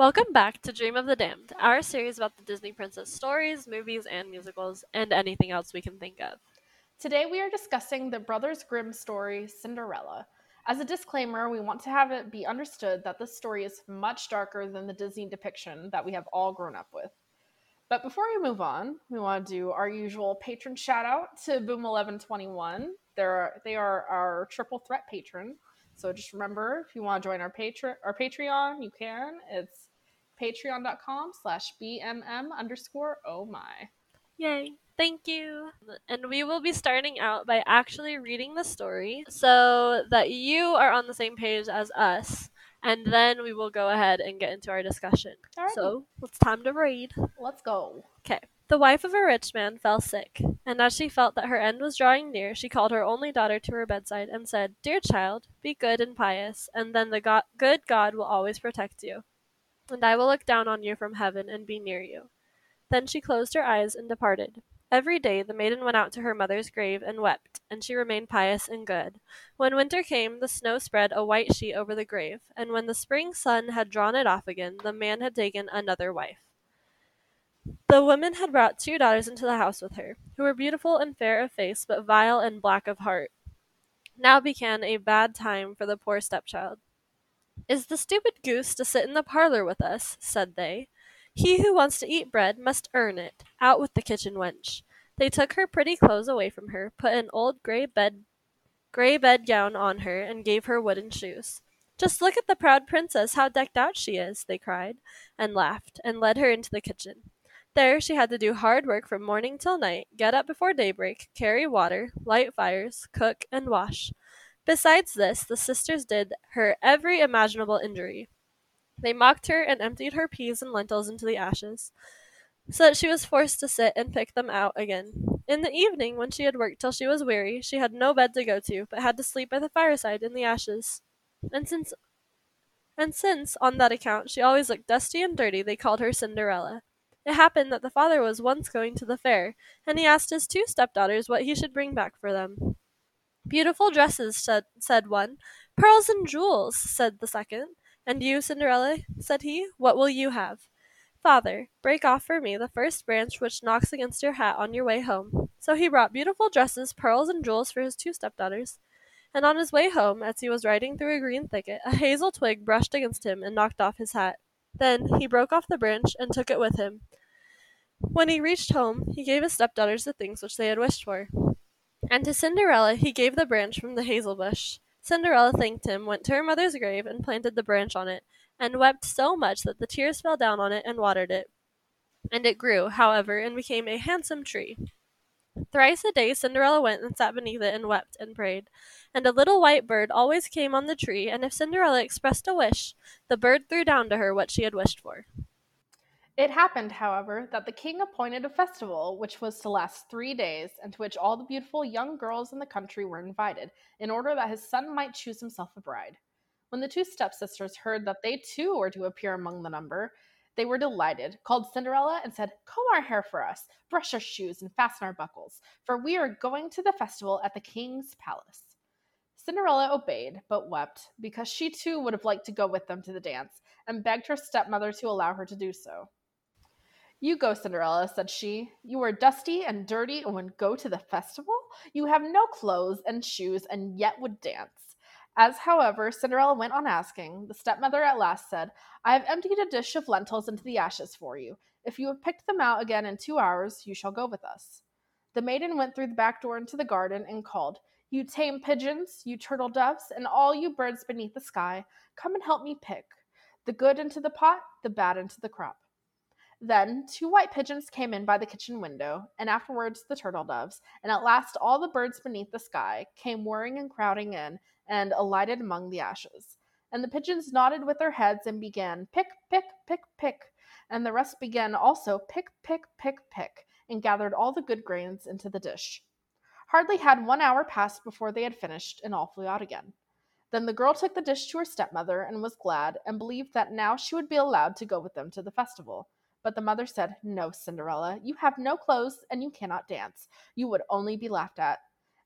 Welcome back to Dream of the Damned, our series about the Disney princess stories, movies, and musicals, and anything else we can think of. Today we are discussing the Brothers Grimm story, Cinderella. As a disclaimer, we want to have it be understood that this story is much darker than the Disney depiction that we have all grown up with. But before we move on, we want to do our usual patron shout out to Boom1121. They're, they are our triple threat patron. So just remember, if you want to join our, patron, our Patreon, you can. It's patreon.com slash bmm underscore oh my. Yay! Thank you! And we will be starting out by actually reading the story so that you are on the same page as us, and then we will go ahead and get into our discussion. Alright. So, it's time to read. Let's go. Okay. The wife of a rich man fell sick, and as she felt that her end was drawing near, she called her only daughter to her bedside and said, Dear child, be good and pious, and then the go- good God will always protect you. And I will look down on you from heaven and be near you. Then she closed her eyes and departed. Every day the maiden went out to her mother's grave and wept, and she remained pious and good. When winter came, the snow spread a white sheet over the grave, and when the spring sun had drawn it off again, the man had taken another wife. The woman had brought two daughters into the house with her, who were beautiful and fair of face, but vile and black of heart. Now began a bad time for the poor stepchild. Is the stupid goose to sit in the parlor with us? said they. He who wants to eat bread must earn it. Out with the kitchen wench. They took her pretty clothes away from her, put an old gray bed gray bed gown on her, and gave her wooden shoes. Just look at the proud princess, how decked out she is, they cried, and laughed, and led her into the kitchen. There she had to do hard work from morning till night, get up before daybreak, carry water, light fires, cook, and wash. Besides this, the sisters did her every imaginable injury. They mocked her and emptied her peas and lentils into the ashes, so that she was forced to sit and pick them out again. In the evening, when she had worked till she was weary, she had no bed to go to, but had to sleep by the fireside in the ashes. And since and since, on that account, she always looked dusty and dirty, they called her Cinderella. It happened that the father was once going to the fair, and he asked his two stepdaughters what he should bring back for them. Beautiful dresses, said, one. Pearls and jewels, said the second. And you, Cinderella, said he, what will you have? Father, break off for me the first branch which knocks against your hat on your way home. So he brought beautiful dresses, pearls, and jewels for his two stepdaughters. And on his way home, as he was riding through a green thicket, a hazel twig brushed against him and knocked off his hat. Then he broke off the branch and took it with him. When he reached home, he gave his stepdaughters the things which they had wished for. And to Cinderella he gave the branch from the hazel bush. Cinderella thanked him, went to her mother's grave, and planted the branch on it, and wept so much that the tears fell down on it and watered it. And it grew, however, and became a handsome tree. Thrice a day Cinderella went and sat beneath it and wept and prayed. And a little white bird always came on the tree, and if Cinderella expressed a wish, the bird threw down to her what she had wished for. It happened, however, that the king appointed a festival which was to last three days, and to which all the beautiful young girls in the country were invited, in order that his son might choose himself a bride. When the two stepsisters heard that they too were to appear among the number, they were delighted, called Cinderella, and said, Comb our hair for us, brush our shoes, and fasten our buckles, for we are going to the festival at the king's palace. Cinderella obeyed, but wept, because she too would have liked to go with them to the dance, and begged her stepmother to allow her to do so. You go, Cinderella, said she. You are dusty and dirty and would go to the festival? You have no clothes and shoes and yet would dance. As, however, Cinderella went on asking, the stepmother at last said, I have emptied a dish of lentils into the ashes for you. If you have picked them out again in two hours, you shall go with us. The maiden went through the back door into the garden and called, You tame pigeons, you turtle doves, and all you birds beneath the sky, come and help me pick the good into the pot, the bad into the crop. Then two white pigeons came in by the kitchen window, and afterwards the turtle doves, and at last all the birds beneath the sky came whirring and crowding in and alighted among the ashes. And the pigeons nodded with their heads and began pick, pick, pick, pick, and the rest began also pick, pick, pick, pick, and gathered all the good grains into the dish. Hardly had one hour passed before they had finished, and all flew out again. Then the girl took the dish to her stepmother and was glad, and believed that now she would be allowed to go with them to the festival. But the mother said, No, Cinderella, you have no clothes and you cannot dance. You would only be laughed at.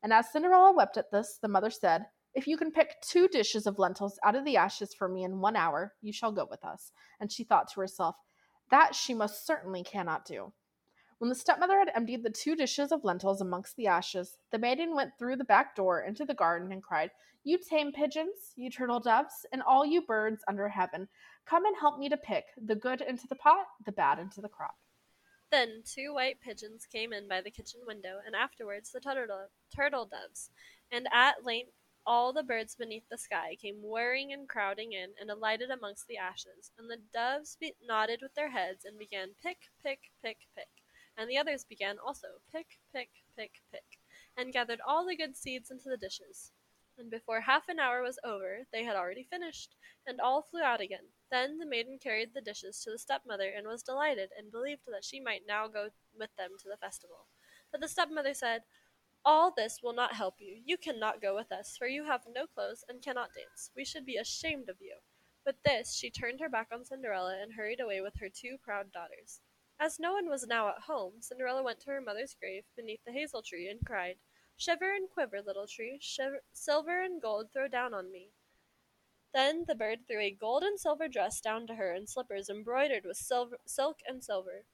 And as Cinderella wept at this, the mother said, If you can pick two dishes of lentils out of the ashes for me in one hour, you shall go with us. And she thought to herself, That she most certainly cannot do. When the stepmother had emptied the two dishes of lentils amongst the ashes, the maiden went through the back door into the garden and cried, You tame pigeons, you turtle doves, and all you birds under heaven, come and help me to pick the good into the pot, the bad into the crop. Then two white pigeons came in by the kitchen window, and afterwards the turtle, turtle doves, and at length all the birds beneath the sky came whirring and crowding in and alighted amongst the ashes, and the doves be- nodded with their heads and began pick, pick, pick, pick and the others began also pick, pick, pick, pick, and gathered all the good seeds into the dishes. And before half an hour was over, they had already finished, and all flew out again. Then the maiden carried the dishes to the stepmother and was delighted, and believed that she might now go with them to the festival. But the stepmother said, All this will not help you. You cannot go with us, for you have no clothes and cannot dance. We should be ashamed of you. With this, she turned her back on Cinderella and hurried away with her two proud daughters. As no one was now at home, Cinderella went to her mother's grave beneath the hazel tree and cried, Shiver and quiver, little tree, shiver, silver and gold throw down on me. Then the bird threw a gold and silver dress down to her and slippers embroidered with silver, silk and silver.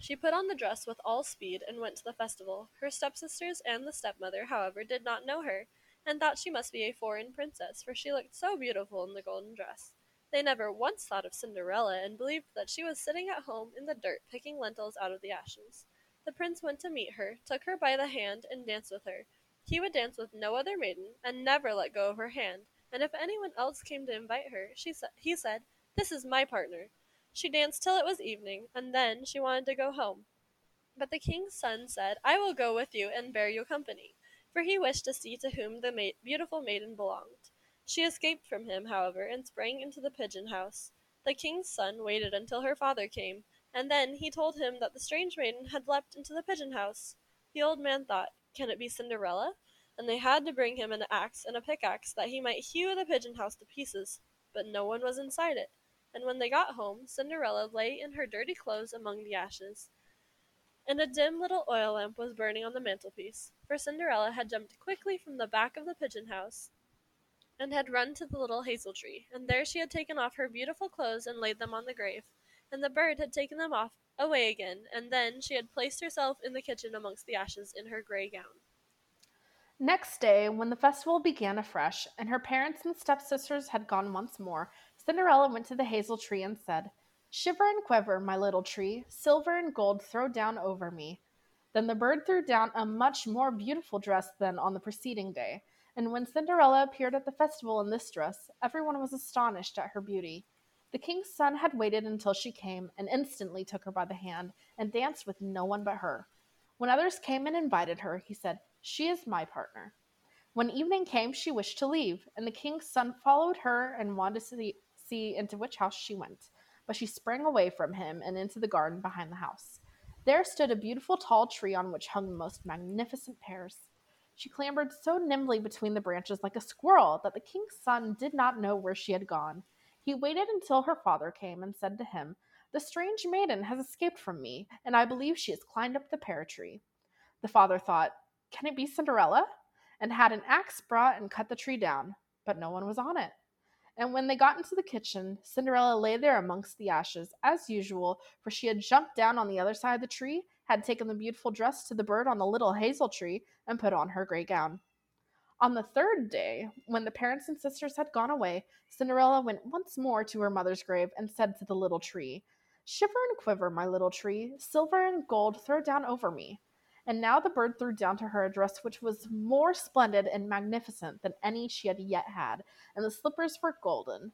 She put on the dress with all speed and went to the festival. Her stepsisters and the stepmother, however, did not know her, and thought she must be a foreign princess, for she looked so beautiful in the golden dress. They never once thought of Cinderella, and believed that she was sitting at home in the dirt picking lentils out of the ashes. The prince went to meet her, took her by the hand, and danced with her. He would dance with no other maiden, and never let go of her hand, and if anyone else came to invite her, she sa- he said, This is my partner. She danced till it was evening, and then she wanted to go home. But the king's son said, I will go with you and bear you company, for he wished to see to whom the ma- beautiful maiden belonged. She escaped from him, however, and sprang into the pigeon house. The king's son waited until her father came, and then he told him that the strange maiden had leapt into the pigeon house. The old man thought, Can it be Cinderella? And they had to bring him an axe and a pickaxe that he might hew the pigeon house to pieces. But no one was inside it. And when they got home, Cinderella lay in her dirty clothes among the ashes. And a dim little oil lamp was burning on the mantelpiece, for Cinderella had jumped quickly from the back of the pigeon house and had run to the little hazel tree, and there she had taken off her beautiful clothes and laid them on the grave, and the bird had taken them off away again, and then she had placed herself in the kitchen amongst the ashes in her grey gown. Next day, when the festival began afresh, and her parents and stepsisters had gone once more, Cinderella went to the hazel tree and said, Shiver and quiver, my little tree, silver and gold throw down over me. Then the bird threw down a much more beautiful dress than on the preceding day, and when Cinderella appeared at the festival in this dress, everyone was astonished at her beauty. The king's son had waited until she came, and instantly took her by the hand, and danced with no one but her. When others came and invited her, he said, She is my partner. When evening came, she wished to leave, and the king's son followed her and wanted to see, see into which house she went. But she sprang away from him and into the garden behind the house. There stood a beautiful tall tree on which hung the most magnificent pears. She clambered so nimbly between the branches like a squirrel that the king's son did not know where she had gone. He waited until her father came and said to him, The strange maiden has escaped from me, and I believe she has climbed up the pear tree. The father thought, Can it be Cinderella? and had an axe brought and cut the tree down, but no one was on it. And when they got into the kitchen, Cinderella lay there amongst the ashes, as usual, for she had jumped down on the other side of the tree had taken the beautiful dress to the bird on the little hazel tree, and put on her gray gown. On the third day, when the parents and sisters had gone away, Cinderella went once more to her mother's grave and said to the little tree, Shiver and quiver, my little tree, silver and gold throw down over me. And now the bird threw down to her a dress which was more splendid and magnificent than any she had yet had, and the slippers were golden.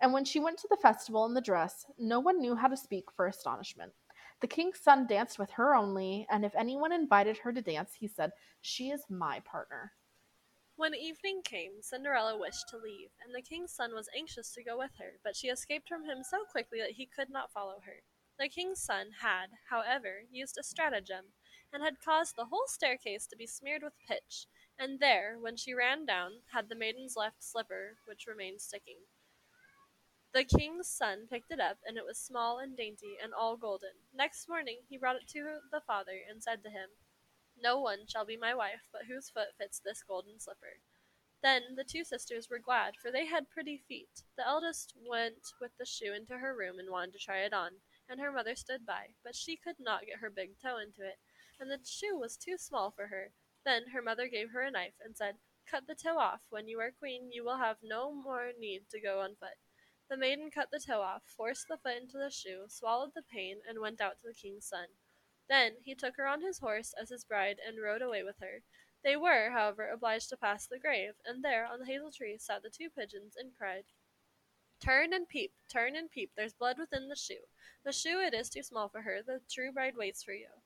And when she went to the festival in the dress, no one knew how to speak for astonishment. The king's son danced with her only, and if anyone invited her to dance, he said, She is my partner. When evening came, Cinderella wished to leave, and the king's son was anxious to go with her, but she escaped from him so quickly that he could not follow her. The king's son had, however, used a stratagem, and had caused the whole staircase to be smeared with pitch, and there, when she ran down, had the maiden's left slipper, which remained sticking. The king's son picked it up, and it was small and dainty, and all golden. Next morning he brought it to the father, and said to him, No one shall be my wife, but whose foot fits this golden slipper. Then the two sisters were glad, for they had pretty feet. The eldest went with the shoe into her room and wanted to try it on, and her mother stood by, but she could not get her big toe into it, and the shoe was too small for her. Then her mother gave her a knife, and said, Cut the toe off. When you are queen, you will have no more need to go on foot. The maiden cut the toe off, forced the foot into the shoe, swallowed the pain, and went out to the king's son. Then he took her on his horse as his bride, and rode away with her. They were, however, obliged to pass the grave, and there on the hazel tree sat the two pigeons, and cried, Turn and peep, turn and peep, there's blood within the shoe. The shoe it is too small for her, the true bride waits for you.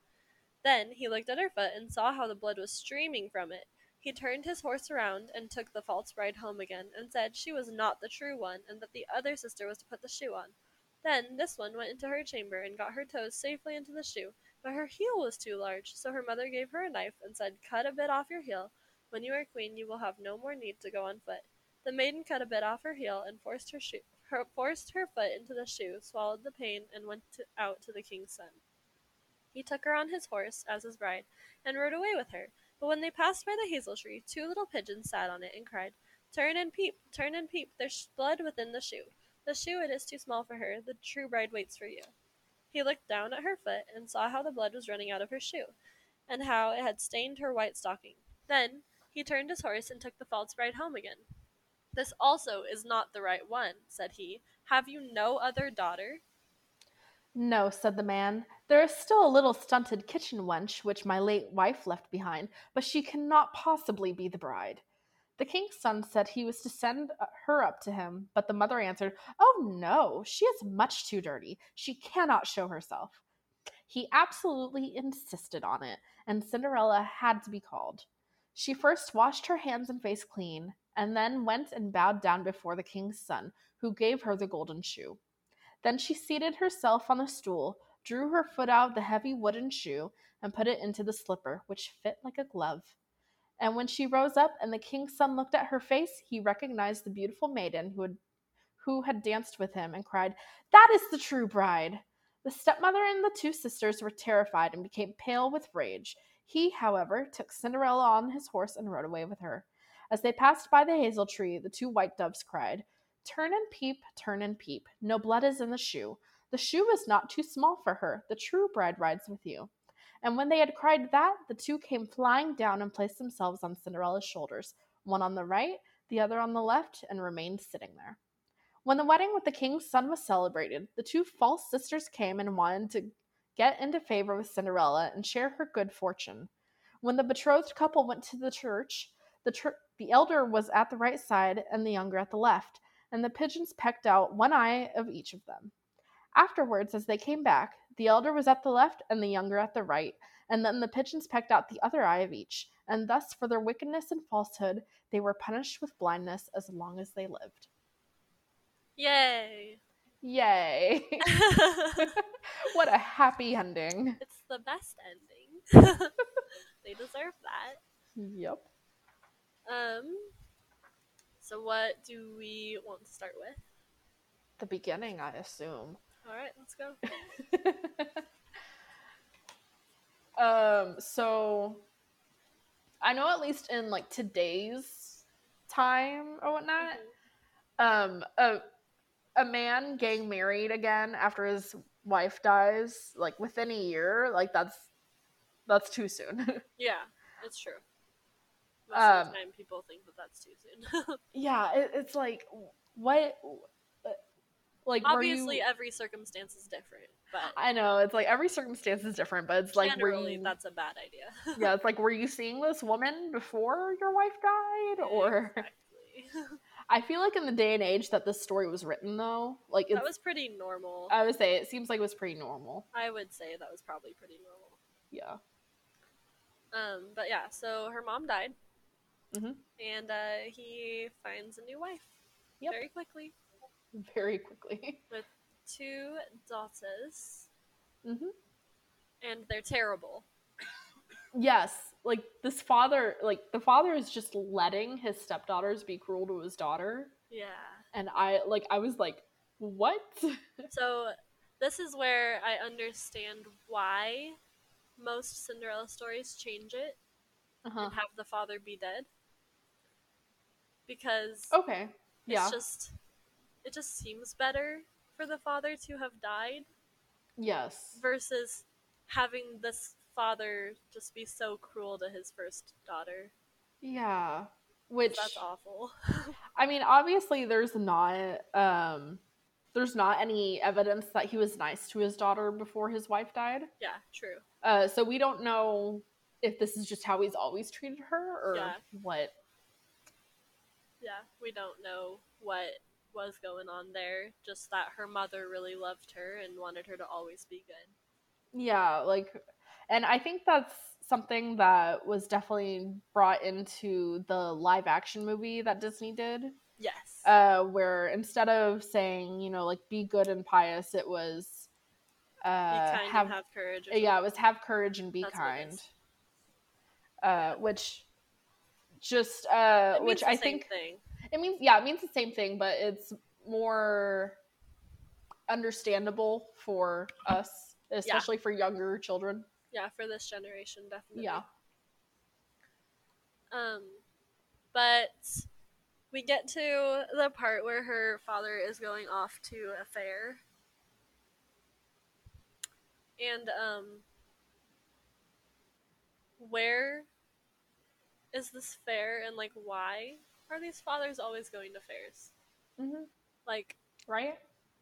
Then he looked at her foot, and saw how the blood was streaming from it. He turned his horse around, and took the false bride home again, and said she was not the true one, and that the other sister was to put the shoe on. Then this one went into her chamber, and got her toes safely into the shoe, but her heel was too large, so her mother gave her a knife, and said, Cut a bit off your heel. When you are queen, you will have no more need to go on foot. The maiden cut a bit off her heel, and forced her, shoe, her, forced her foot into the shoe, swallowed the pain, and went to, out to the king's son. He took her on his horse as his bride, and rode away with her. But when they passed by the hazel tree, two little pigeons sat on it, and cried, Turn and peep, turn and peep, there's blood within the shoe. The shoe it is too small for her, the true bride waits for you. He looked down at her foot, and saw how the blood was running out of her shoe, and how it had stained her white stocking. Then he turned his horse, and took the false bride home again. This also is not the right one, said he. Have you no other daughter? No, said the man. There is still a little stunted kitchen wench which my late wife left behind, but she cannot possibly be the bride. The king's son said he was to send uh, her up to him, but the mother answered, Oh no, she is much too dirty. She cannot show herself. He absolutely insisted on it, and Cinderella had to be called. She first washed her hands and face clean, and then went and bowed down before the king's son, who gave her the golden shoe. Then she seated herself on the stool, drew her foot out of the heavy wooden shoe, and put it into the slipper, which fit like a glove. And when she rose up and the king's son looked at her face, he recognized the beautiful maiden who had, who had danced with him and cried, That is the true bride! The stepmother and the two sisters were terrified and became pale with rage. He, however, took Cinderella on his horse and rode away with her. As they passed by the hazel tree, the two white doves cried, Turn and peep, turn and peep. No blood is in the shoe. The shoe is not too small for her. The true bride rides with you. And when they had cried that, the two came flying down and placed themselves on Cinderella's shoulders, one on the right, the other on the left, and remained sitting there. When the wedding with the king's son was celebrated, the two false sisters came and wanted to get into favor with Cinderella and share her good fortune. When the betrothed couple went to the church, the, tr- the elder was at the right side and the younger at the left, and the pigeons pecked out one eye of each of them. Afterwards, as they came back, the elder was at the left and the younger at the right, and then the pigeons pecked out the other eye of each, and thus for their wickedness and falsehood they were punished with blindness as long as they lived. Yay! Yay! what a happy ending. it's the best ending. they deserve that. Yep. Um. So what do we want to start with? The beginning, I assume. All right, let's go. um, so I know at least in like today's time or whatnot, um, a a man getting married again after his wife dies, like within a year, like that's that's too soon. Yeah, it's true. Most of Um, the time, people think that that's too soon. yeah, it, it's like what, like Obviously, you- every circumstance is different, but I know it's like every circumstance is different, but it's like were you, that's a bad idea. yeah, it's like were you seeing this woman before your wife died, or exactly. I feel like in the day and age that this story was written, though, like it's, that was pretty normal. I would say it seems like it was pretty normal. I would say that was probably pretty normal. Yeah. Um, but yeah, so her mom died, Mhm. and uh, he finds a new wife Yep. very quickly Very quickly. with two daughters. hmm and they're terrible. Yes, like this father, like the father is just letting his stepdaughters be cruel to his daughter, Yeah. and I like I was like, what? So this is where I understand why most Cinderella stories change it uh-huh. and have the father be dead. Because Okay, it's yeah, just it just seems better for the father to have died yes, versus having this father just be so cruel to his first daughter. yeah. Which That's awful. I mean, obviously, there's not um, there's not any evidence that he was nice to his daughter before his wife died. yeah, true. Uh, so we don't know if this is just how he's always treated her or Yeah. what. Yeah, we don't know what was going on there. Just that her mother really loved her and wanted her to always be good. Yeah, like, and I think that's something that was definitely brought into the live action movie that Disney did. Yes. Uh, where instead of saying, you know, like be good and pious, it was be uh, kind have, and have courage. yeah, it was have courage and be That's kind. Uh, which just uh, which I think thing. It means yeah, it means the same thing, but it's more understandable for us, especially for younger children. Yeah, for this generation, definitely. Yeah. Um, but we get to the part where her father is going off to a fair, and um, where is this fair, and like why are these fathers always going to fairs? Mm-hmm. Like, Right?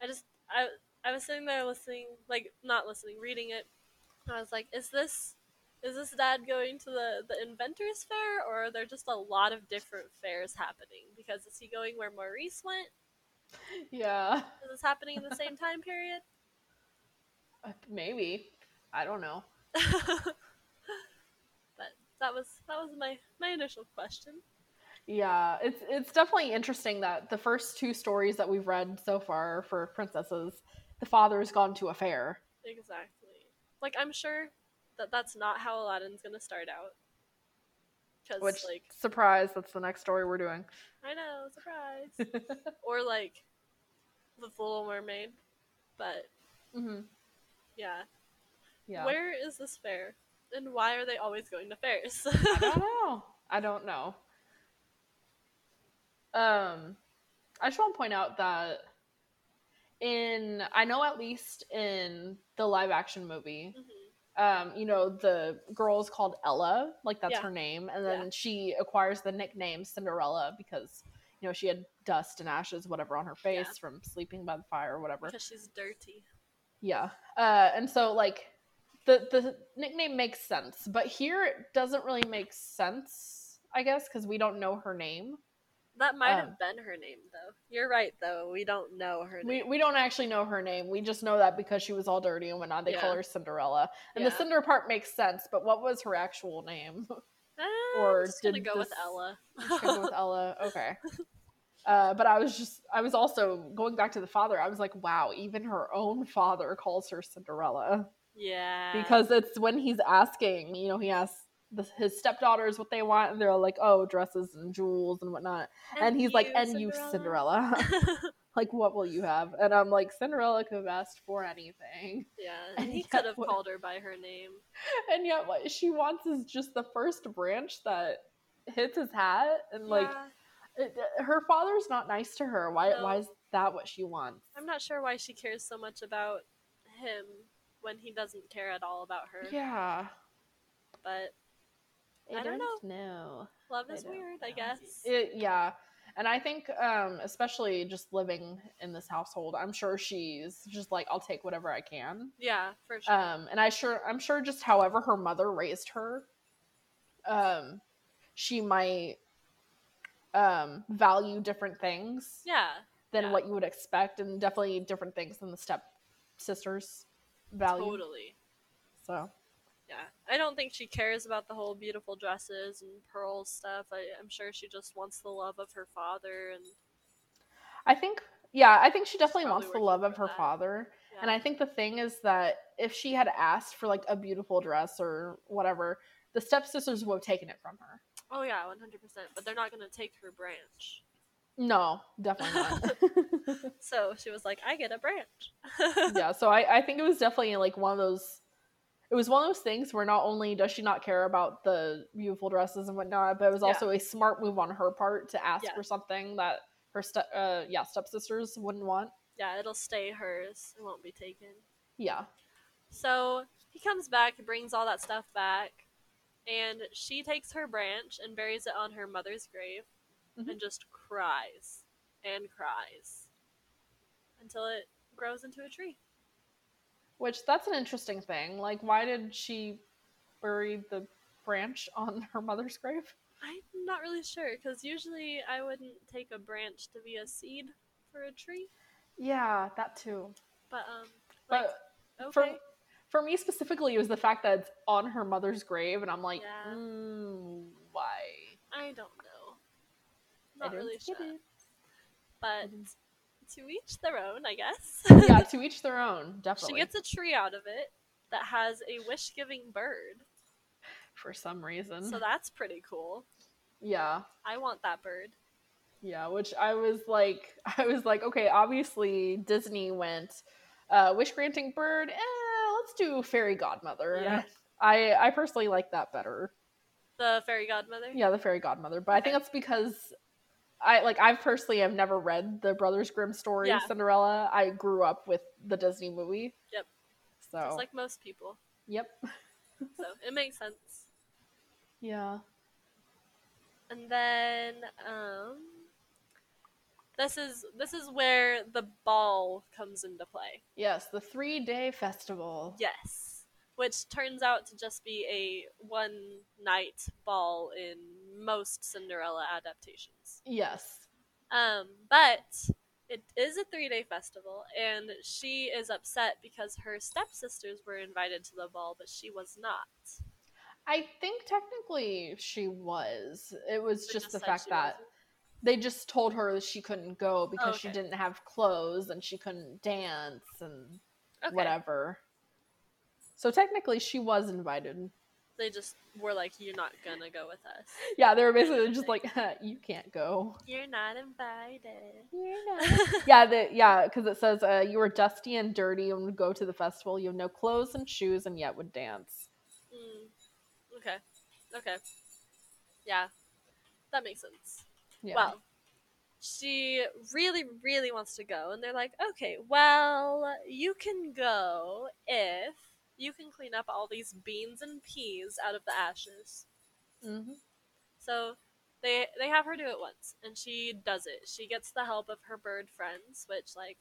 I just I I was sitting there listening, like not listening, reading it. I was like, is this is this dad going to the the inventors fair or are there just a lot of different fairs happening? Because is he going where Maurice went? Yeah. Is this happening in the same time period? Uh, Maybe. I don't know. but that was that was my my initial question. Yeah, it's it's definitely interesting that the first two stories that we've read so far for princesses, the father's gone to a fair. Exactly. Like I'm sure that that's not how Aladdin's gonna start out. Because Which like surprise, that's the next story we're doing. I know, surprise. or like the Little Mermaid. But hmm yeah. Yeah. Where is this fair? And why are they always going to fairs? I don't know. I don't know. Um, I just want to point out that in I know at least in the live action movie, Mhm. um, you know, the girl is called Ella, like that's Yeah. her name, and then Yeah. she acquires the nickname Cinderella because you know she had dust and ashes, whatever, on her face Yeah. from sleeping by the fire or whatever. Because she's dirty. Yeah. Uh, and so like the the nickname makes sense, but here it doesn't really make sense, I guess, because we don't know her name. That might Um, have been her name, though. You're right, though. We don't know her We name. we don't actually know her name. We just know that because she was all dirty and whatnot, they call her Cinderella. And Yeah. the Cinder part makes sense, but what was her actual name? Eh, or I'm just gonna did go with this- Ella. Should I go with Ella. Okay. Uh, but I was just, I was also going back to the father. I was like, wow, even her own father calls her Cinderella. yeah. because it's when he's asking, you know, he asks the, his stepdaughters what they want, and they're like, "Oh, dresses and jewels and whatnot," and, he's like, "And you, Cinderella, like, what will you have?" And I'm like, "Cinderella could have asked for anything, yeah. And And he could have what- called her by her name. and yet what she wants is just the first branch that hits his hat, and like, Yeah. it, her father's not nice to her. Why? No. Why is that what she wants? I'm not sure why she cares so much about him when he doesn't care at all about her. Yeah, But I don't know. love is don't weird, I guess. It, yeah. And I think, um, especially just living in this household, I'm sure she's just like, I'll take whatever I can. yeah, for sure. Um, and I sure, I'm sure just however her mother raised her, um, she might, um, value different things yeah. than yeah. what you would expect, and definitely different things than the step sisters value. Totally. So, Yeah. I don't think she cares about the whole beautiful dresses and pearls stuff. I, I'm sure she just wants the love of her father and I think, yeah, I think she definitely wants the love of her that. father, And I think the thing is that if she had asked for like a beautiful dress or whatever, the stepsisters would have taken it from her. oh yeah, one hundred percent. But they're not gonna take her branch. No, definitely not. So she was like, I get a branch. yeah, so I, I think it was definitely like one of those. It was one of those things where not only does she not care about the beautiful dresses and whatnot, but it was Yeah. also a smart move on her part to ask Yeah. for something that her step, uh, yeah, stepsisters wouldn't want. Yeah, it'll stay hers. It won't be taken. Yeah, So he comes back, brings all that stuff back, and she takes her branch and buries it on her mother's grave Mhm. and just cries and cries until it grows into a tree. Which that's an interesting thing. Like, why did she bury the branch on her mother's grave? I'm not really sure because usually I wouldn't take a branch to be a seed for a tree, Yeah, that too. but um, like But for okay, for me specifically, it was the fact that it's on her mother's grave, and I'm like, Yeah. mm, why? I don't know, not really sure, it. but to each their own, I guess. yeah, to each their own. Definitely. She gets a tree out of it that has a wish-giving bird. for some reason. So that's pretty cool. yeah, I want that bird. yeah. Which I was like, I was like, okay, obviously Disney went uh, wish granting bird. Eh, let's do fairy godmother. Yeah. I I personally like that better. The fairy godmother. Yeah, the fairy godmother. But I think that's because I like I personally have never read the Brothers Grimm story Yeah. Cinderella. I grew up with the Disney movie. Yep. So Just like most people. yep. So it makes sense. Yeah. And then um this is this is where the ball comes into play. Yes, the three day festival. Yes. Which turns out to just be a one night ball in most Cinderella adaptations. Yes. Um, but it is a three day festival, and she is upset because her stepsisters were invited to the ball, but she was not. I think technically she was. It was They just, the fact that wasn't. they just told her she couldn't go because she okay. didn't have clothes and she couldn't dance and Okay. whatever. So technically she was invited. They just were like, "You're not gonna go with us. Yeah, they were basically just like, you can't go. You're not invited." You're not. yeah, the, yeah, because it says uh, you were dusty and dirty and would go to the festival. You have no clothes and shoes and yet would dance. Mm. Okay. Okay. Yeah, that makes sense. Yeah. Well, she really, really wants to go, and they're like, okay, well, you can go if you can clean up all these beans and peas out of the ashes. Mhm. So they they have her do it once, and she does it. She gets the help of her bird friends, which like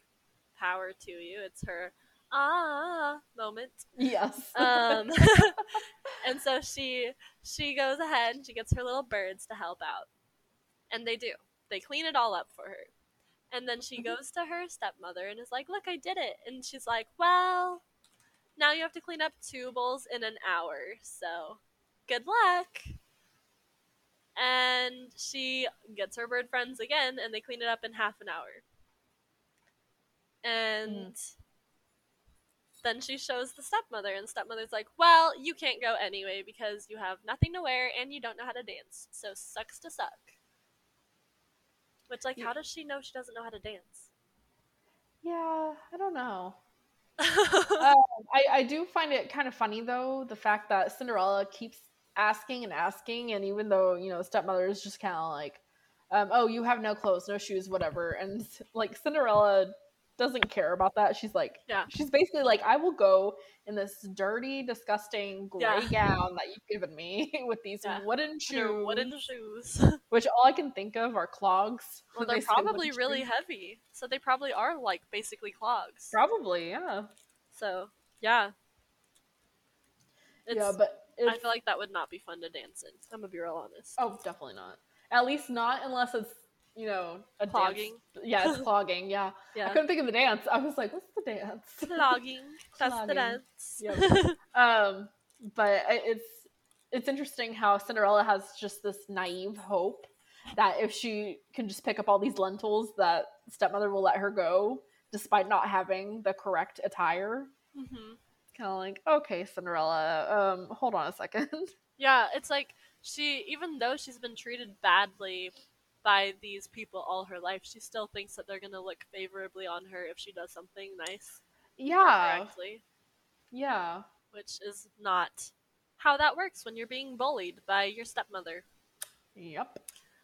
power to you. It's her ah moment. Yes. Um, and so she she goes ahead and she gets her little birds to help out, and they do. They clean it all up for her, and then she Mhm. goes to her stepmother and is like, "Look, I did it." And she's like, "Well, now you have to clean up two bowls in an hour. So, good luck." And she gets her bird friends again, and they clean it up in half an hour. And mm. then she shows the stepmother, and stepmother's like, Well, you can't go anyway because you have nothing to wear and you don't know how to dance. So sucks to suck. Which, like, how does she know she doesn't know how to dance? yeah, I don't know. Um, I, I do find it kind of funny though the fact that Cinderella keeps asking and asking, and even though you know stepmother is just kind of like, um, "Oh, you have no clothes, no shoes, whatever," and like Cinderella doesn't care about that. She's like, Yeah. she's basically like, "I will go in this dirty, disgusting gray Yeah. gown that you've given me with these Yeah. wooden shoes, wooden shoes. which all I can think of are clogs." well, they they're probably really shoes. heavy. So they probably are, like, basically clogs. Probably, yeah, So, yeah. It's, yeah, but I feel like that would not be fun to dance in. I'm gonna be real honest. Oh, definitely not. At least not unless it's you know a dance- Clogging. Yeah, it's clogging. Yeah. I couldn't think of the dance. I was like, what's the dance? Clogging. That's the dance. Yep. um, but it's it's interesting how Cinderella has just this naive hope that if she can just pick up all these lentils, that stepmother will let her go despite not having the correct attire. hmm Kind of like, okay, Cinderella, um, hold on a second. Yeah, it's like she, even though she's been treated badly by these people all her life, she still thinks that they're gonna look favorably on her if she does something nice yeah, correctly, yeah, which is not how that works when you're being bullied by your stepmother. yep.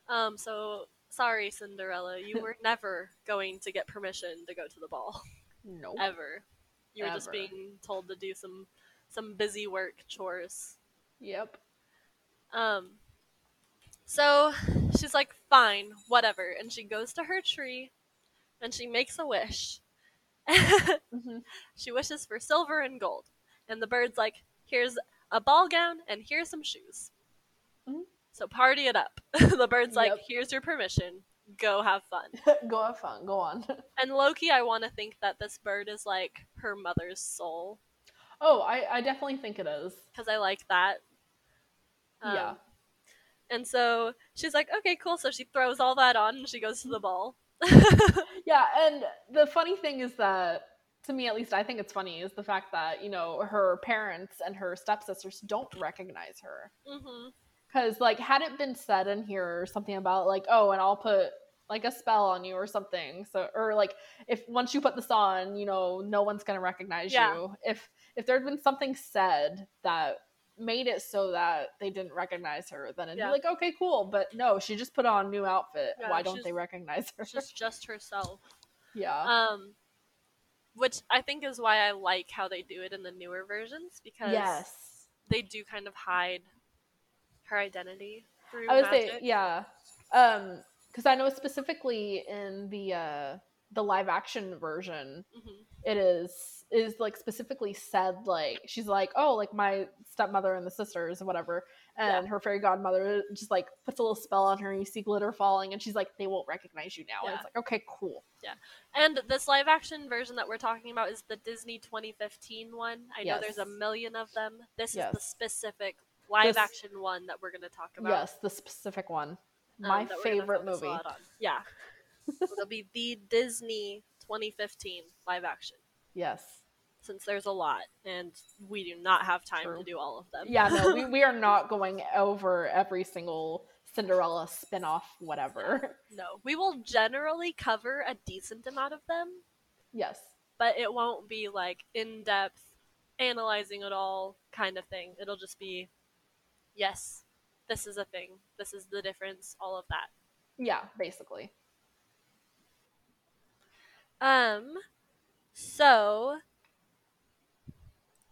Um, so sorry, Cinderella, you were never going to get permission to go to the ball Nope. ever. You were just being told to do some some busy work chores. Yep. Um, so she's like, fine, whatever. And she goes to her tree and she makes a wish. hmm she wishes for silver and gold. And the bird's like, here's a ball gown and here's some shoes. Mhm. So party it up. the bird's like, Yep. here's your permission. Go have fun. go have fun. Go on. And lowkey, I want to think that this bird is like her mother's soul. Oh, I, I definitely think it is. because I like that. Yeah. And so she's like, okay, cool. So she throws all that on and she goes to the ball. Yeah, and the funny thing is that, to me at least, I think it's funny is the fact that you know her parents and her stepsisters don't recognize her hmm because like had it been said in here or something about like oh and I'll put like a spell on you or something so or like if once you put this on you know no one's gonna recognize Yeah. you if if there had been something said that made it so that they didn't recognize her then it'd Yeah. be like okay cool but no she just put on a new outfit Yeah, why don't they recognize her She's just herself. yeah Um, which I think is why I like how they do it in the newer versions because yes they do kind of hide her identity through I would magic. say, yeah, um, because I know specifically in the uh the live action version, Mhm. it is is like specifically said like she's like oh like my stepmother and the sisters and whatever, and her fairy godmother just like puts a little spell on her and you see glitter falling and she's like they won't recognize you now and it's like okay cool Yeah. And this live action version that we're talking about is the Disney 2015 one. I know there's a million of them. This is the specific live This- action one that we're going to talk about. yes the specific one um, my that favorite movie. Yeah. It'll be the Disney 2015 live action yes since there's a lot and we do not have time True. to do all of them. yeah no we, we are not going over every single Cinderella spin-off whatever no. We will generally cover a decent amount of them, yes but it won't be like in depth analyzing it all kind of thing. It'll just be yes, this is a thing. This is the difference, all of that. Yeah, basically. Um so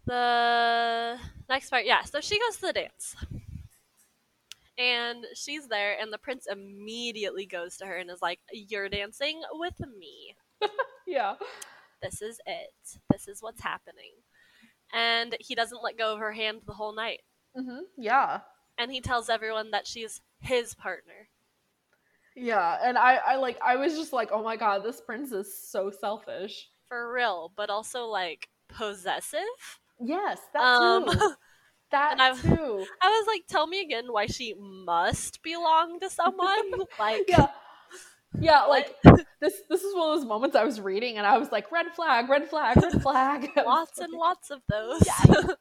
the next part, yeah, so she goes to the dance. And she's there and the prince immediately goes to her and is like, "You're dancing with me." Yeah. this is it. This is what's happening. And he doesn't let go of her hand the whole night. hmm Yeah. And he tells everyone that she's his partner. Yeah, and I, I like, I was just like, oh my god, this prince is so selfish. For real, but also like possessive. Yes, that Um, too. That and I- too. I was like, tell me again why she must belong to someone. like, Yeah. Yeah, like this. This is one of those moments I was reading, and I was like, "Red flag, red flag, red flag." Lots and like, lots of those. Yikes.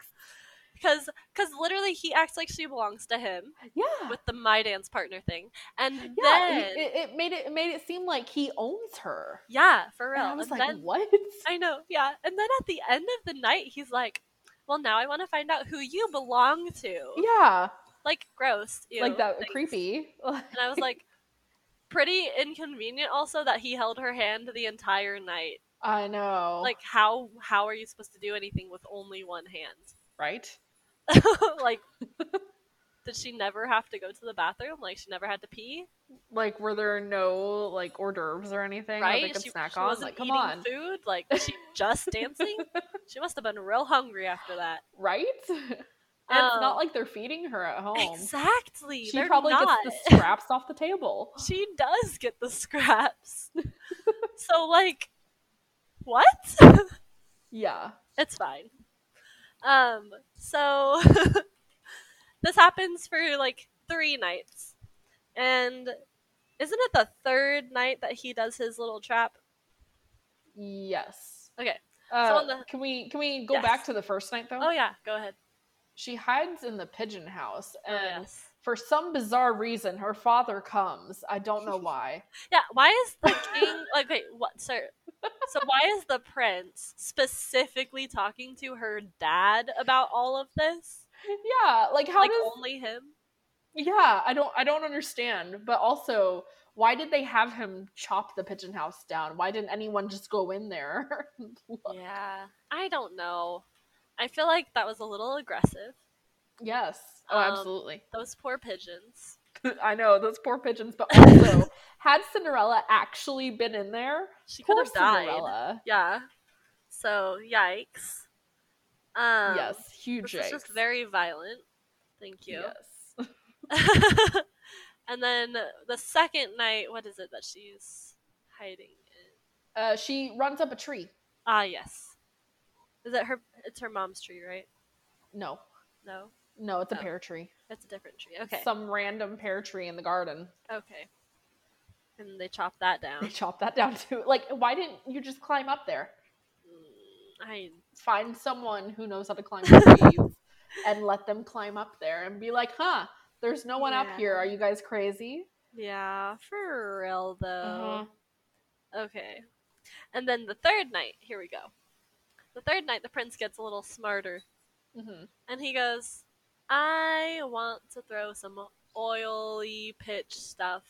Because, because literally, he acts like she belongs to him Yeah, with the my dance partner thing, and yeah. then it, it, made it, it made it seem like he owns her. yeah, for real. And I was and like, then, "What?" I know, yeah. And then at the end of the night, he's like, "Well, now I want to find out who you belong to." Yeah, Like gross, ew, like that thanks. creepy. And I was like, pretty inconvenient. Also, that he held her hand the entire night. I know. Like, how how are you supposed to do anything with only one hand? right? like, did she never have to go to the bathroom? Like, she never had to pee, Like, were there no like hors d'oeuvres or anything that they right? could She, snack she on? wasn't Like, come eating on, food. Like, was she just dancing? she must have been real hungry after that. right? And it's Um, not like they're feeding her at home. Exactly. She probably not. gets the scraps off the table. she does get the scraps. so like what? Yeah. it's fine. Um so this happens for like 3 nights. And isn't it the third night that he does his little trap? Yes. Okay. Uh, on the- Can we can we go Yes. back to the first night though? Oh yeah, go ahead. She hides in the pigeon house, Oh, and yes. For some bizarre reason, her father comes. I don't know why. Yeah, why is the king like wait, what sir so why is the prince specifically talking to her dad about all of this? yeah, like how like does only him? Yeah, I don't I don't understand. But also, why did they have him chop the pigeon house down? Why didn't anyone just go in there? Yeah. I don't know. I feel like that was a little aggressive. Yes. Oh, Um, absolutely. Those poor pigeons. I know those poor pigeons, but also had Cinderella actually been in there, She could have died. Cinderella. Yeah. So yikes. Um yes, huge. This is just yikes. very violent. Thank you. Yes. and then the second night, what is it that she's hiding in? Uh, she runs up a tree. Ah, yes. Is it her? It's her mom's tree, right? No, No, no, it's a Oh. pear tree. it's a different tree. Okay, Some random pear tree in the garden. okay. And they chop that down. They chop that down too. Like, why didn't you just climb up there? Mm, I find someone who knows how to climb trees and let them climb up there and be like, huh, there's no one up here. Are you guys crazy? yeah, for real though. Uh-huh. Okay. And then the third night, here we go. The third night, the prince gets a little smarter. hmm And he goes, I want to throw some oily pitch stuff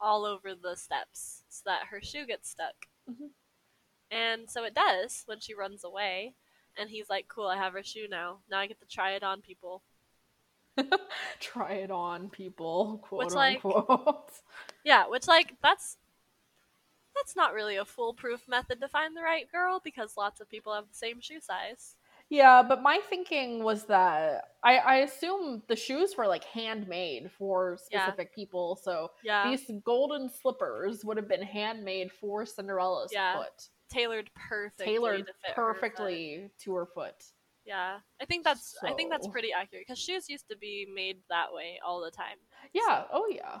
all over the steps so that her shoe gets stuck. Mhm. And so it does when she runs away. And he's like, Cool, I have her shoe now. Now I get to try it on people. Try it on, people, quote Which, like- unquote. Yeah, which, like, that's. That's not really a foolproof method to find the right girl because lots of people have the same shoe size. Yeah, but my thinking was that I, I assume the shoes were like handmade for Yeah. specific people. So Yeah. these golden slippers would have been handmade for Cinderella's Yeah. foot, tailored perfectly. tailored to fit her perfectly to her foot. Yeah, I think that's I think that's pretty accurate because shoes used to be made that way all the time. Yeah. Oh yeah.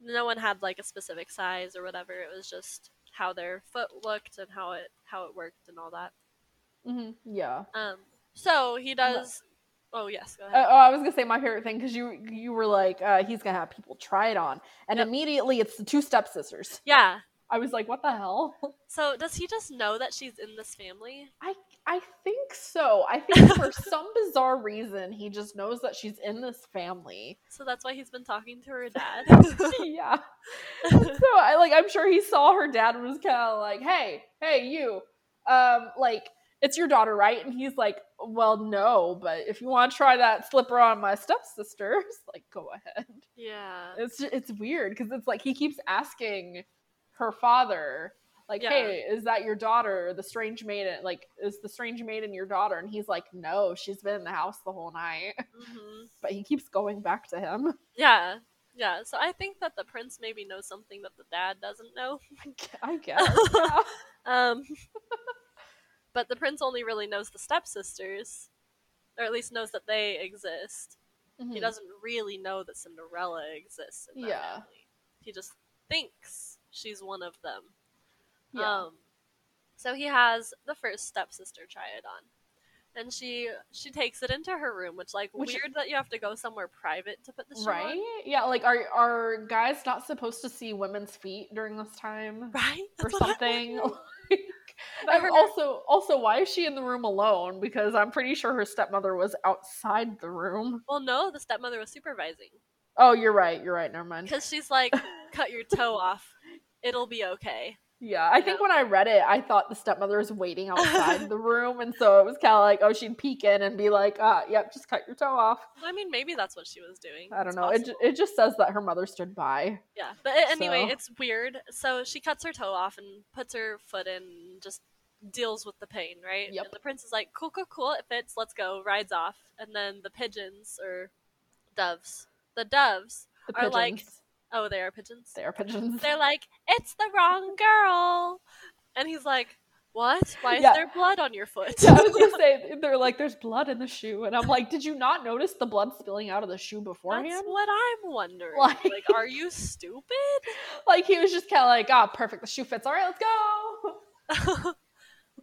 No one had like a specific size or whatever. It was just how their foot looked and how it how it worked and all that. Hmm Yeah. Um, so he does. Oh yes, go Uh, ahead. oh, I was gonna say my favorite thing because you you were like uh, he's gonna have people try it on, and Yep. immediately it's the two stepsisters. yeah. I was like, what the hell? So does he just know that she's in this family? I I think so. I think for some bizarre reason he just knows that she's in this family. So that's why he's been talking to her dad. yeah. So I like I'm sure he saw her dad and was kind of like, hey, hey, you, um, like it's your daughter, right? And he's like, well, no, but if you want to try that slipper on my stepsisters, like go ahead. yeah. It's it's weird because it's like he keeps asking her father, like, Yeah. "Hey, is that your daughter, the strange maiden? Like, is the strange maiden your daughter?" And he's like, "No, she's been in the house the whole night." hmm But he keeps going back to him. Yeah. Yeah. So I think that the prince maybe knows something that the dad doesn't know. I guess. yeah. Um, but the prince only really knows the stepsisters, or at least knows that they exist. He Mhm. doesn't really know that Cinderella exists in that Yeah. family. He just thinks she's one of them. Yeah. Um, so he has the first stepsister try it on, and she she takes it into her room, which like Which- weird that you have to go somewhere private to put the shoe right? on. Yeah. Like, are are guys not supposed to see women's feet during this time? Right? Or That's I'm something. Like, But and her- also, also, why is she in the room alone? Because I'm pretty sure her stepmother was outside the room. Well, no, the stepmother was supervising Oh, you're right. You're right. Never mind. because she's like, "Cut your toe off. It'll be okay." Yeah, I think when I read it, I thought the stepmother was waiting outside the room, and so it was kind of like, oh, she'd peek in and be like, uh, yep, just cut your toe off. I mean, maybe that's what she was doing. I don't It's know. It, possible. it just says that her mother stood by. Yeah, but a- anyway, So- it's weird. So she cuts her toe off and puts her foot in, and just deals with the pain, right? Yep. And the prince is like, "Cool, cool, cool. It fits. Let's go." Rides off, and then the pigeons or doves, the doves. The Are pigeons. like- Oh, they are pigeons. they are pigeons. They're like, "It's the wrong girl," and he's like, "What? Why is Yeah. there blood on your foot?" yeah, I was gonna say they're like, there's blood in the shoe, and I'm like, did you not notice the blood spilling out of the shoe beforehand? That's what I'm wondering. Like- Like, are you stupid? Like he was just kind of like, ah, perfect, the shoe fits. All right, let's go.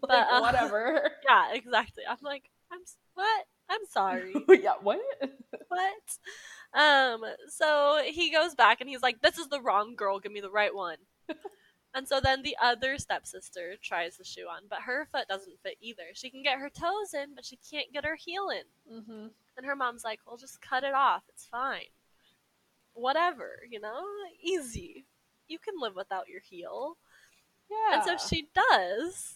but Like, uh, whatever. yeah, exactly. I'm like, I'm what? I'm sorry. yeah, what? what? Um, so he goes back and he's like, This is the wrong girl, give me the right one. and so then the other stepsister tries the shoe on, but her foot doesn't fit either. She can get her toes in, but she can't get her heel in. hmm And her mom's like, Well, just cut it off. It's fine. Whatever, you know? Easy. You can live without your heel. Yeah. And so she does.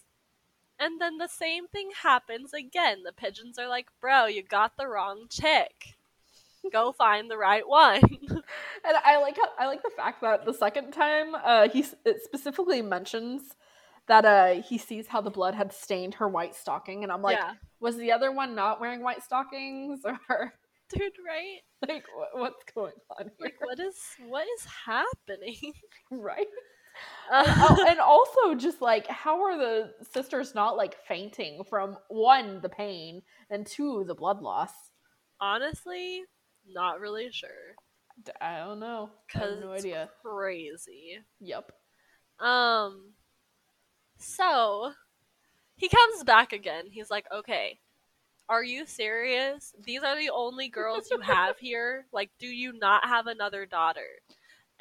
And then the same thing happens again. The pigeons are like, Bro, you got the wrong chick. Go find the right one. And I like how, I like the fact that the second time uh, he it specifically mentions that uh, he sees how the blood had stained her white stocking, and I'm like, yeah. was the other one not wearing white stockings, or Dude, right? like what, what's going on here? Like what is what is happening? right? Uh, and also just like how are the sisters not like fainting from one the pain and two the blood loss? honestly, not really sure. I don't know. I have Cause no it's idea. crazy. Yep. Um so he comes back again. He's like, "Okay, are you serious? These are the only girls you have here? Like, do you not have another daughter?"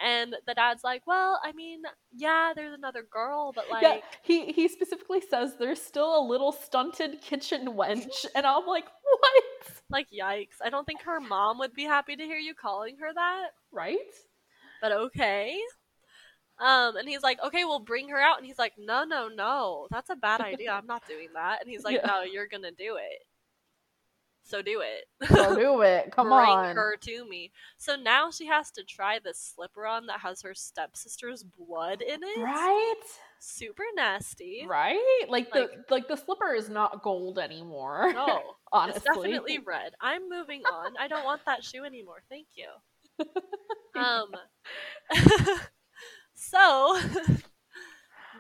And the dad's like, "Well, I mean, yeah, there's another girl, but like, yeah, he he specifically says there's still a little stunted kitchen wench, and I'm like, what? like yikes. I don't think her mom would be happy to hear you calling her that, Right? but okay." Um, and he's like, "Okay, we'll bring her out." And he's like, "No, no, no. That's a bad idea. I'm not doing that." And he's like, Yeah. "No, you're going to do it." So do it. So do it. Come bring on. Bring her to me. So now she has to try this slipper on that has her stepsister's blood in it. Right? Super nasty. Right? Like the Like- like the slipper is not gold anymore. No, honestly. it's definitely red. I'm moving on. I don't want that shoe anymore. Thank you. Um. so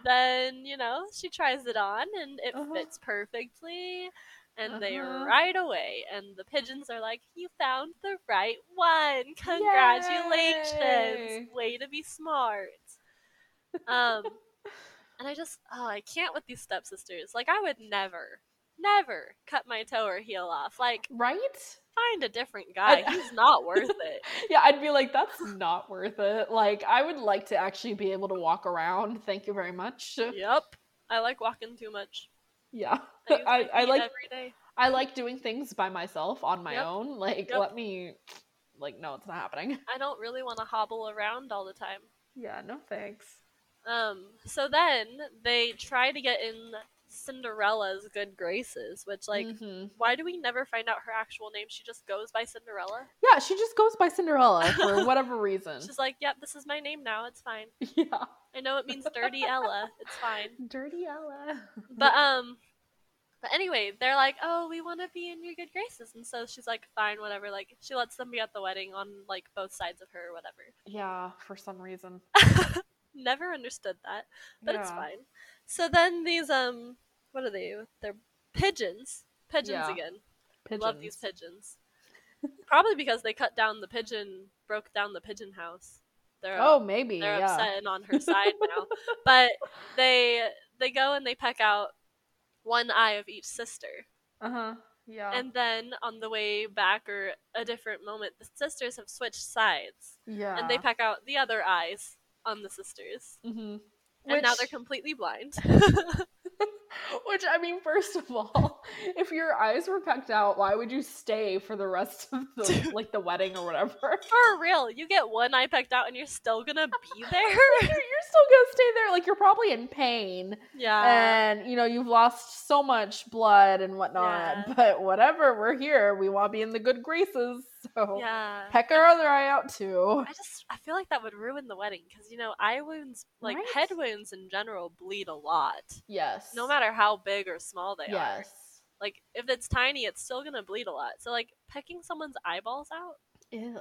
then you know she tries it on and it Uh-huh. fits perfectly. And they Uh-huh. right away, and the pigeons are like, "You found the right one! Congratulations! Yay. Way to be smart!" Um, and I just, oh, I can't with these stepsisters. Like, I would never, never cut my toe or heel off. Like, Right? find a different guy. He's not worth it. Yeah, I'd be like, that's not worth it. Like, I would like to actually be able to walk around. Thank you very much. yep. I like walking too much. Yeah. I, I, like every day. I like doing things by myself on my Yep. own. Like, Yep. let me like no, it's not happening. I don't really want to hobble around all the time. Yeah, no thanks. Um, so then they try to get in Cinderella's good graces, which like Mhm. why do we never find out her actual name? She just goes by Cinderella. Yeah, she just goes by Cinderella for whatever reason. She's like, "Yep, this is my name now. It's fine. yeah. I know it means Dirty Ella. It's fine." Dirty Ella. But um but anyway, they're like, "Oh, we want to be in your good graces." And so she's like, "Fine, whatever." Like she lets them be at the wedding on like both sides of her or whatever. yeah, for some reason. Never understood that, but it's fine. So then these um what are they? They're pigeons. Pigeons Yeah. again. Pigeons. Love these pigeons. Probably because they cut down the pigeon, broke down the pigeon house. They're Oh, maybe. they're yeah. upset and on her side now. But they they go and they peck out one eye of each sister. Uh huh. Yeah. And then on the way back or a different moment, the sisters have switched sides. yeah. And they peck out the other eyes on the sisters. hmm And now they're completely blind. Which I mean, first of all, if your eyes were pecked out, why would you stay for the rest of the like the wedding or whatever? For real, you get one eye pecked out and you're still gonna be there? you're, still gonna stay there. Like you're probably in pain, yeah. and you know you've lost so much blood and whatnot. Yeah. But whatever, we're here. We want to be in the good graces. So yeah. peck our other eye out too. I just I feel like that would ruin the wedding because you know eye wounds like Right? head wounds in general bleed a lot Yes. no matter how big or small they are Yes. like if it's tiny it's still gonna bleed a lot so like pecking someone's eyeballs out Ew.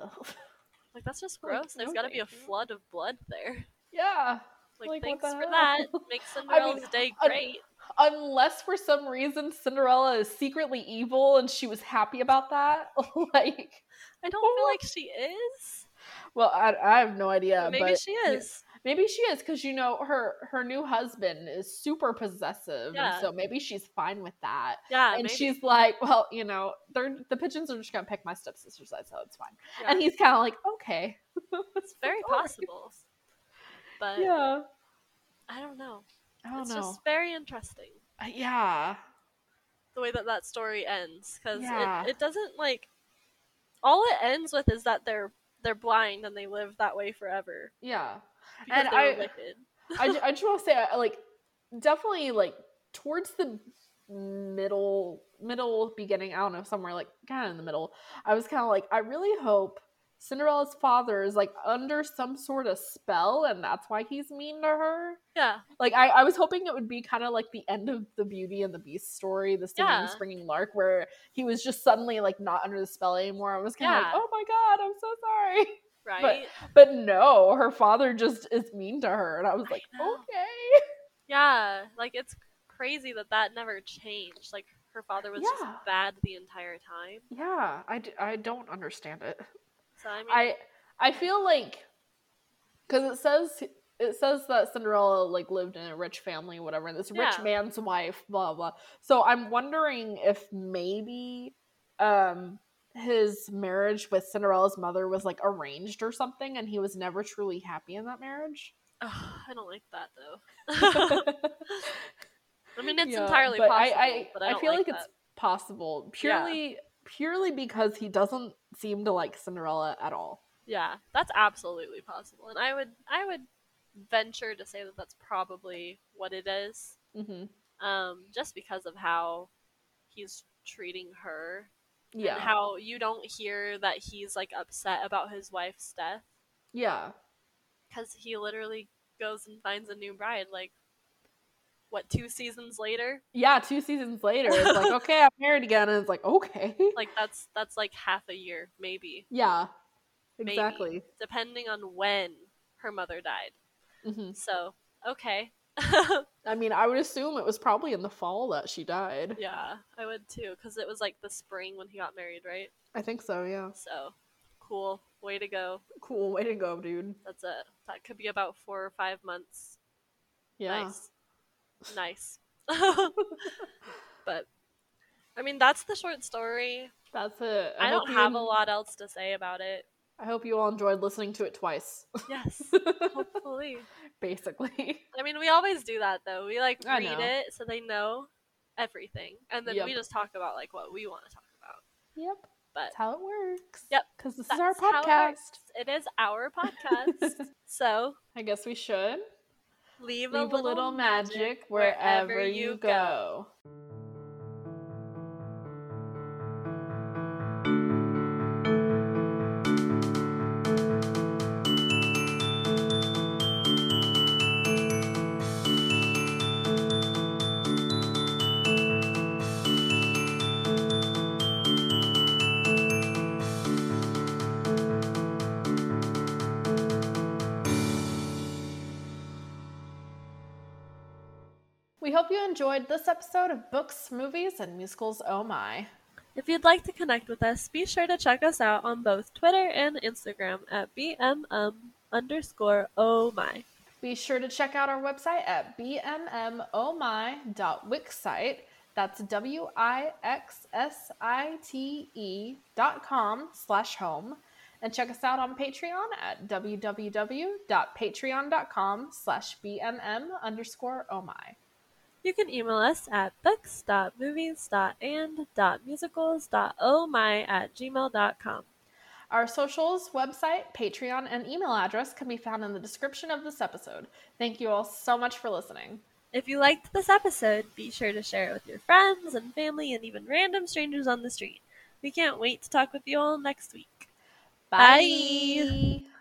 like that's just Like, gross there's no gotta be a flood of blood there Yeah. like, Like, thanks for that makes Cinderella's day un- great Unless for some reason Cinderella is secretly evil and she was happy about that. like, I don't feel oh. like she is well, I, I have no idea. maybe but she is maybe she is because you know her her new husband is super possessive, Yeah. and so maybe she's fine with that. Yeah, and maybe. she's like, well, you know, they're the pigeons are just gonna pick my stepsister's side, so it's fine. yeah, And he's kind of like, okay, it's very possible. But yeah, I don't know. I don't it's know, just very interesting Uh, yeah, the way that that story ends because Yeah. it, it doesn't like all it ends with is that they're they're blind and they live that way forever yeah. And I- I, I just want to say, I- like, definitely, like, towards the middle, middle beginning, I don't know, somewhere, like, kind of in the middle, I was kind of like, I really hope Cinderella's father is, like, under some sort of spell, and that's why he's mean to her. Yeah, Like, I, I was hoping it would be kind of like the end of the Beauty and the Beast story, the singing, Yeah. springing lark, where he was just suddenly, like, not under the spell anymore. I was kind of Yeah. like, oh my god, I'm so sorry. Right. But no, her father just is mean to her, and I was like, know. okay. Yeah, like it's crazy that that never changed. Like her father was Yeah. just bad the entire time. Yeah, I, d- I don't understand it. So I mean, I I feel like because it says it says that Cinderella like lived in a rich family, whatever, and this rich man's wife, blah blah. So I'm wondering if maybe um his marriage with Cinderella's mother was like arranged or something, and he was never truly happy in that marriage. ugh, I don't like that though. I mean, it's Yeah, entirely possible, I, I, but I, don't feel like, that. it's possible Yeah. purely purely because he doesn't seem to like Cinderella at all. yeah, that's absolutely possible, and I would I would venture to say that that's probably what it is, Mm-hmm. um, just because of how he's treating her Yeah, how you don't hear that he's like upset about his wife's death. Yeah, because he literally goes and finds a new bride like what two seasons later? Yeah. Two seasons later, it's like okay, I'm married again, and it's like okay, like that's that's like half a year maybe. Yeah, Maybe. exactly. depending on when her mother died. Hmm so okay I mean, I would assume it was probably in the fall that she died. yeah i would too because it was like the spring when he got married right I think so. Yeah, so cool way to go cool way to go, dude. that's it that could be about four or five months Yeah, Nice. Nice. but I mean that's the short story. that's it. I, hope don't have a lot else to say about it. I hope you all enjoyed listening to it twice. Yes. Hopefully. Basically. I mean we always do that though. We like I read know. it so they know everything. And then we just talk about like what we want to talk about. Yep. But That's how it works. Yep, Because this is our how it podcast. It is our podcast. so I guess we should leave, leave a little magic wherever you go. We enjoyed this episode of Books, Movies, and Musicals Oh My. If you'd like to connect with us, be sure to check us out on both Twitter and Instagram at BMM underscore oh my. Be sure to check out our website at bmmohmy.wixsite. Oh That's W I X S I T E dot com slash home. And check us out on Patreon at www.patreon.com slash bmm underscore oh my. You can email us at books.movies.and.musicals.ohmy at gmail.com. Our socials, website, Patreon, and email address can be found in the description of this episode. Thank you all so much for listening. If you liked this episode, be sure to share it with your friends and family and even random strangers on the street. We can't wait to talk with you all next week. Bye. Bye.